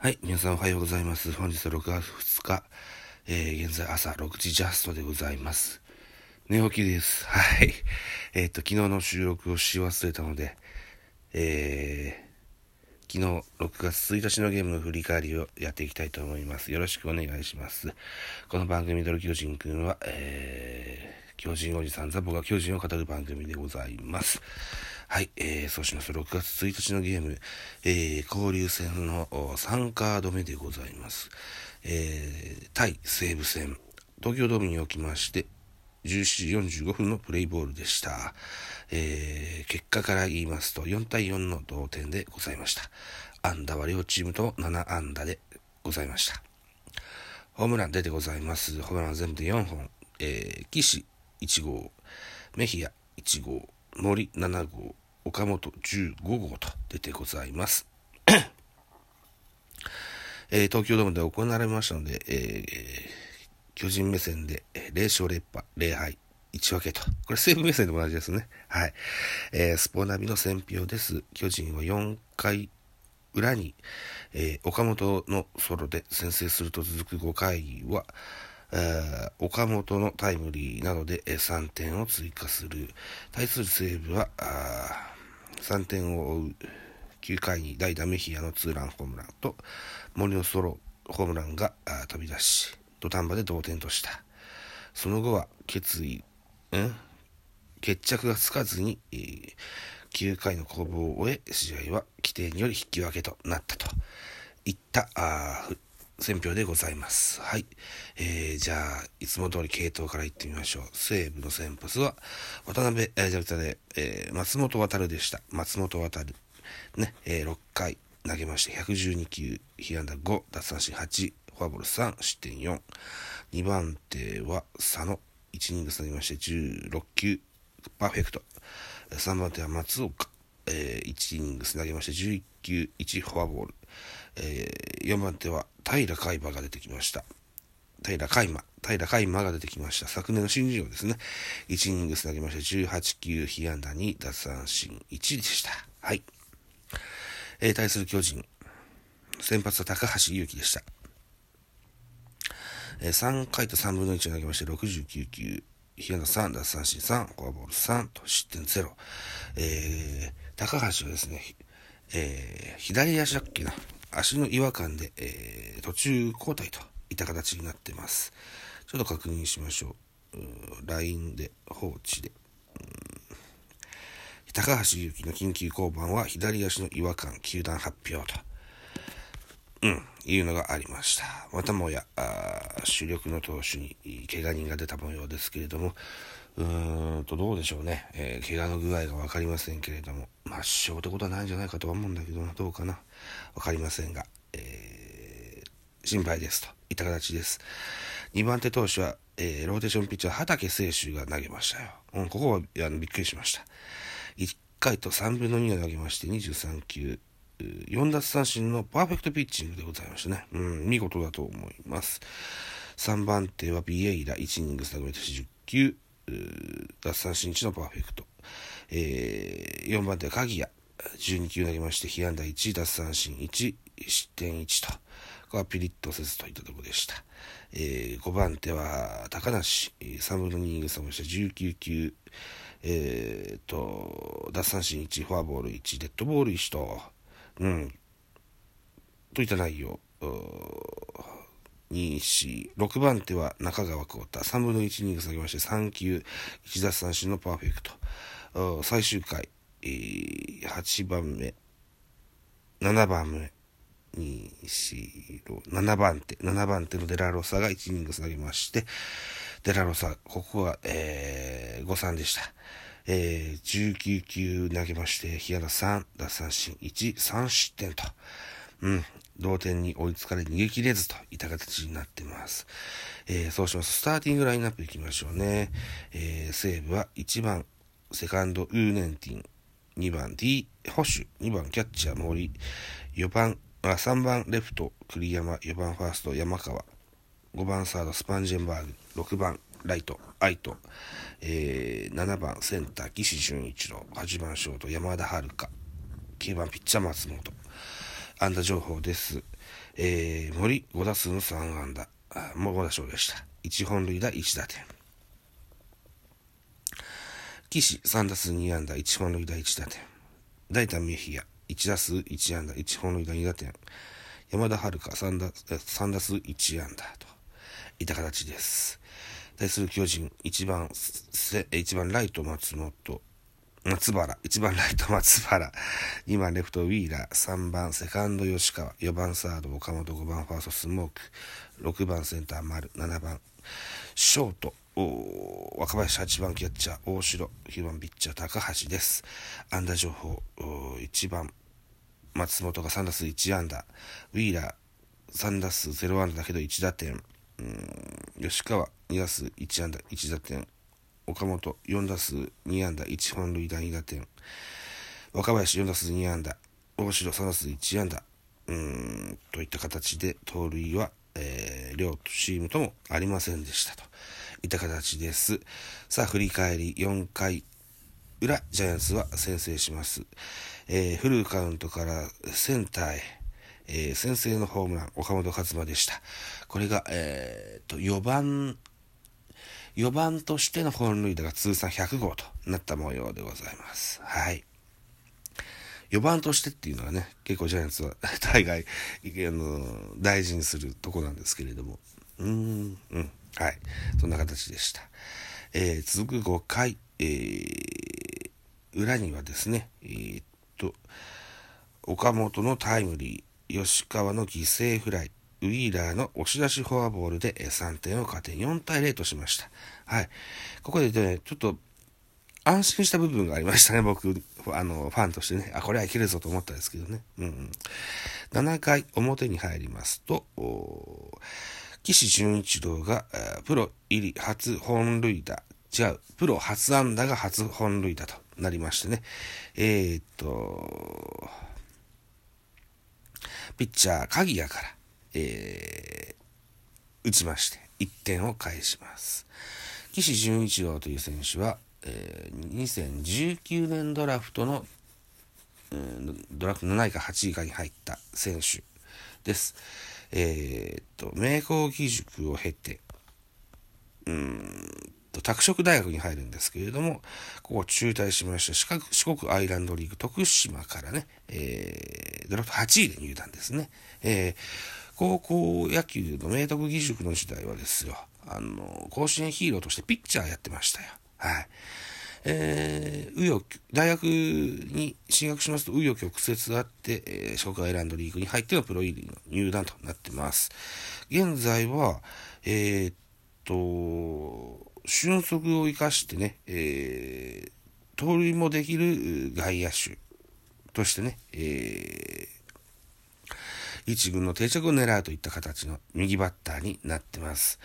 はい、皆さんおはようございます。本日は6月2日、えー、現在朝6時ジャストでございます。寝起きです。はい。えっ、と、昨日の収録をし忘れたので、えー、昨日6月1日のゲームの振り返りをやっていきたいと思います。よろしくお願いします。この番組、ドル巨人くんは、えー、巨人おじさんザボが巨人を語る番組でございます。はい、えー、そうします、6月1日のゲーム、えー、交流戦の3カード目でございます。えー、対西武戦、東京ドームにおきまして、17時45分のプレイボールでした。えー、結果から言いますと、4対4の同点でございました。安打は両チームとも7安打でございました。ホームラン出てございます。ホームランは全部で4本。えー、岸1号、メヒア1号、森7号、岡本15号と出てございます。えー、東京ドームで行われましたので、えー、巨人目線で0勝0敗、0敗、1分けと。これ西武目線でも同じですね。はい。えー、スポナビの選評です。巨人は4回裏に、えー、岡本のソロで先制すると続く5回は、岡本のタイムリーなどで3点を追加する。対する西武は、3点を追う9回に代打メヒアのツーランホームランと森のソロホームランが飛び出し、土壇場で同点とした。その後は決意、ん決着がつかずに、えー、9回の攻防を終え、試合は規定により引き分けとなったといった選評でございます。はい。えー、じゃあ、いつも通り系統からいってみましょう。西武の先発は、渡辺、えー、じゃあ、ね、えー、松本渡でした。松本渡ね、えー、6回投げまして、112球、被安打5、奪三振8、フォアボール3、失点4。2番手は佐野、1イニング投げまして、16球、パーフェクト。3番手は松岡、えー、1イニングス投げまして、11球、1フォアボール。えー、4番手は平海馬が出てきました。平海馬、平海馬が出てきました。昨年の新人王ですね。1イニングス投げました。18球、被安打2、奪三振1でした。はい。えー、対する巨人。先発は高橋祐希でした。えー、3回と3分の1を投げまして、69球、被安打3、奪三振3、フォアボール3と失点0。えー、高橋はですね、えー、左足だっけな。足の違和感で、えー、途中交代といった形になってます。ちょっと確認しましょう。う LINE で放置で。高橋祐希の緊急降板は左足の違和感、球団発表と、うん、いうのがありました。またもや、主力の投手に怪我人が出た模様ですけれども、うーんと、どうでしょうね。えー、怪我の具合がわかりませんけれども、まあ、死傷ってことはないんじゃないかとは思うんだけどどうかな。わかりませんが、えー、心配ですといった形です。2番手投手は、えー、ローテーションピッチャー、畑清舟が投げましたよ。うん、ここはあのびっくりしました。1回と3分の2を投げまして、23球、4奪三振のパーフェクトピッチングでございましたね。うん、見事だと思います。3番手はビエイラ、1イニングス投げて10球、奪三振1のパーフェクト。えー、4番手鍵谷。12球投げまして、被安打1、奪三振1、失点1と。ここはピリッとせずといったところでした。えー、5番手は高梨。3分の2イニングス投げまして19球。えー、と、奪三振1、フォアボール1、デッドボール1と、うん、といった内容。2、4、6番手は中川幸太。3分の1イニング下げまして、3球、1奪三振のパーフェクト。最終回、えー、8番目、7番目、2、4、6、7番手、7番手のデラロサが1イニング下げまして、デラロサ、ここは、えー、5-3でした。えー、19球投げまして、被安打3、奪三振1、3失点と。うん、同点に追いつかれ逃げ切れずといった形になっています。えー、そうします。スターティングラインナップいきましょうね。えー、西武は1番、セカンド、ウーネンティン。2番、D、保守。2番、キャッチャー、森。4番、あ3番、レフト、栗山。4番、ファースト、山川。5番、サード、スパンジェンバーグ。6番、ライト、アイト。えー、7番、センター、岸潤一郎。8番、ショート、山田遥。9番、ピッチャー、松本。安打情報です。えー、森5打数の3安打。あもう5打勝でした。1本塁打1打点。岸3打数2安打1本塁打1打点。大胆メヒア1打数1安打1本塁打2打点。山田遥3打 ,3 打数1安打といった形です。対する巨人1番、1番ライト松本、松原、1番ライト松原、2番レフトウィーラー、3番セカンド吉川、4番サード岡本、5番ファーストスモーク、6番センター丸、7番ショート、若林。8番キャッチャー。大城、9番ピッチャー高橋です。安打情報、1番松本が3打数1安打、ウィーラー3打数0安打だけど1打点、吉川2打数1安打1打点、岡本4打数2安打1本塁打2打点。若林4打数2安打。大城3打数1安打。うんといった形で盗塁は、えー、両チームともありませんでしたと。いった形です。さあ振り返り4回裏ジャイアンツは先制します、えー、フルカウントからセンターへえー、先制のホームラン、岡本和真でした。これが、えー、と、4番4番としての本塁打が通算100号となった模様でございます。はい。4番としてっていうのはね、結構ジャイアンツは 大概、あの、大事にするとこなんですけれども。うーん、うん。はい。そんな形でした。えー、続く5回、えー、裏にはですね、えー、っと、岡本のタイムリー、吉川の犠牲フライ、ウィーラーの押し出しフォアボールで3点を勝て4対0としました。はい。ここでね、ちょっと安心した部分がありましたね、僕、あの、ファンとしてね。あ、これはいけるぞと思ったんですけどね。うん、うん。7回表に入りますと、岸潤一郎がプロ入り初本塁打、違う、プロ初安打が初本塁打となりましてね。えー、っと、ピッチャー、鍵谷から、えー、打ちまして、1点を返します。岸潤一郎という選手は、えー、2019年ドラフトの、うん、ドラフト7位か8位かに入った選手です。えー、っと、名工義塾を経て、うんと、拓殖大学に入るんですけれども、ここ中退しました四国アイランドリーグ徳島からね、えー、ドラフト8位で入団ですね。えー高校野球の明徳義塾の時代はですよ、あの、甲子園ヒーローとしてピッチャーやってましたよ。はい。えー、紆余、大学に進学しますと、紆余曲折あって、えー、ショークアイランドリーグに入ってのプロ入りの入団となってます。現在は、えー、っと、俊足を生かしてね、えー、盗塁もできる外野手としてね、えー、一軍の定着を狙うといった形の右バッターになってます。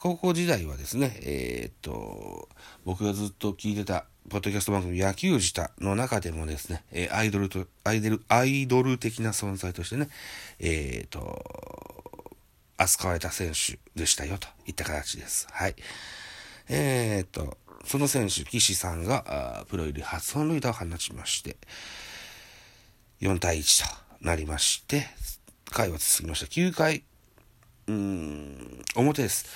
高校時代はですね、えー、っと、僕がずっと聞いてた、ポッドキャスト番組野球舌の中でもですね、えアイドルと、アイドル、アイドル的な存在としてね、えー、っと、扱われた選手でしたよといった形です。はい。えー、っと、その選手、岸さんが、プロ入り初本塁打を放ちまして、4対1となりまして、回は続きました。9回、うーん、表です。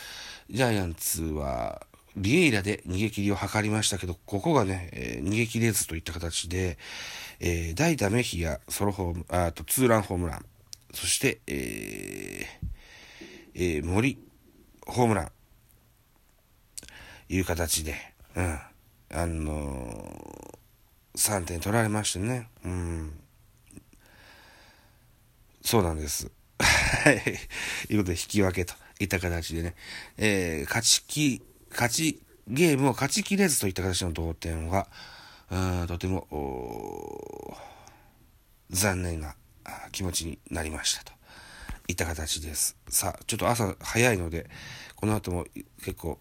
ジャイアンツは、ビエイラで逃げ切りを図りましたけど、ここがね、えー、逃げ切れずといった形で、えー、代打メヒア、ソロホーム、あとツーランホームラン、そして、えー、えー、森、ホームラン、いう形で、うん、あのー、3点取られましてね、うん、そうなんです。はい。ということで、引き分けといった形でね、えー、勝ちき、勝ち、ゲームを勝ちきれずといった形の同点は、あとても、残念な気持ちになりましたといった形です。さあ、ちょっと朝早いので、この後も結構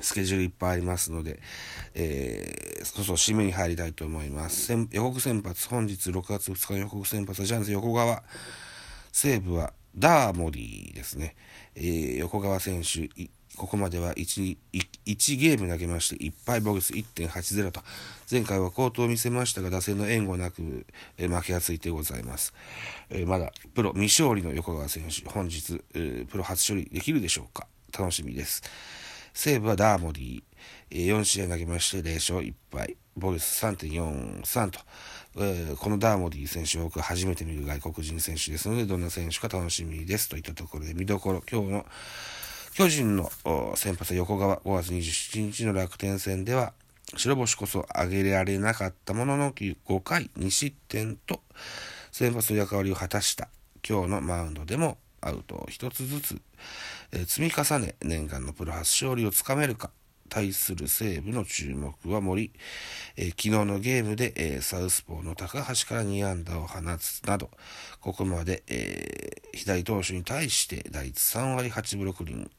スケジュールいっぱいありますので、えー、そうそう、締めに入りたいと思います。予告先発、本日6月2日の予告先発はジャイアンツ横川。西武はダーモディですね。えー、横川選手、ここまでは 1, 1ゲーム投げまして、いっぱいボグス1.80と、前回は好投を見せましたが、打線の援護なく、え負けがついてございます。えまだ、プロ未勝利の横川選手、本日、プロ初勝利できるでしょうか楽しみです。西武はダーモディ、え4試合投げまして0勝1敗、ボグス3.43と、えこのダーモディ選手を僕初めて見る外国人選手ですので、どんな選手か楽しみです。といったところで見どころ、今日の巨人の先発横川5月27日の楽天戦では白星こそ上げられなかったものの5回2失点と先発の役割を果たした今日のマウンドでもアウト。を1つずつ、え、積み重ね念願のプロ初勝利をつかめるか。対する西武の注目は森、えー、昨日のゲームで、えー、サウスポーの高橋から2安打を放つなど。ここまで、えー、左投手に対して打率3割8分6厘。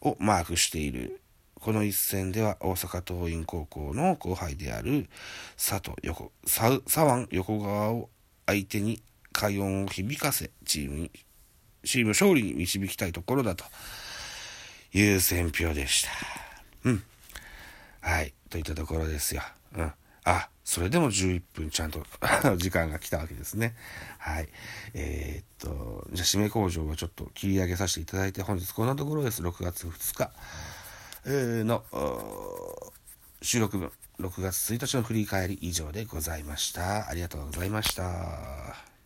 をマークしている。この一戦では大阪桐蔭高校の後輩である佐藤横、左腕横川を相手に快音を響かせ、チームに、チーム勝利に導きたいところだという選評でした。うん。はい。といったところですよ。うん。あ、それでも11分ちゃんと 時間が来たわけですね。はい。えー、っと、じゃあ締め工場をちょっと切り上げさせていただいて、本日こんなところです。6月2日、の収録分、6月1日の振り返り以上でございました。ありがとうございました。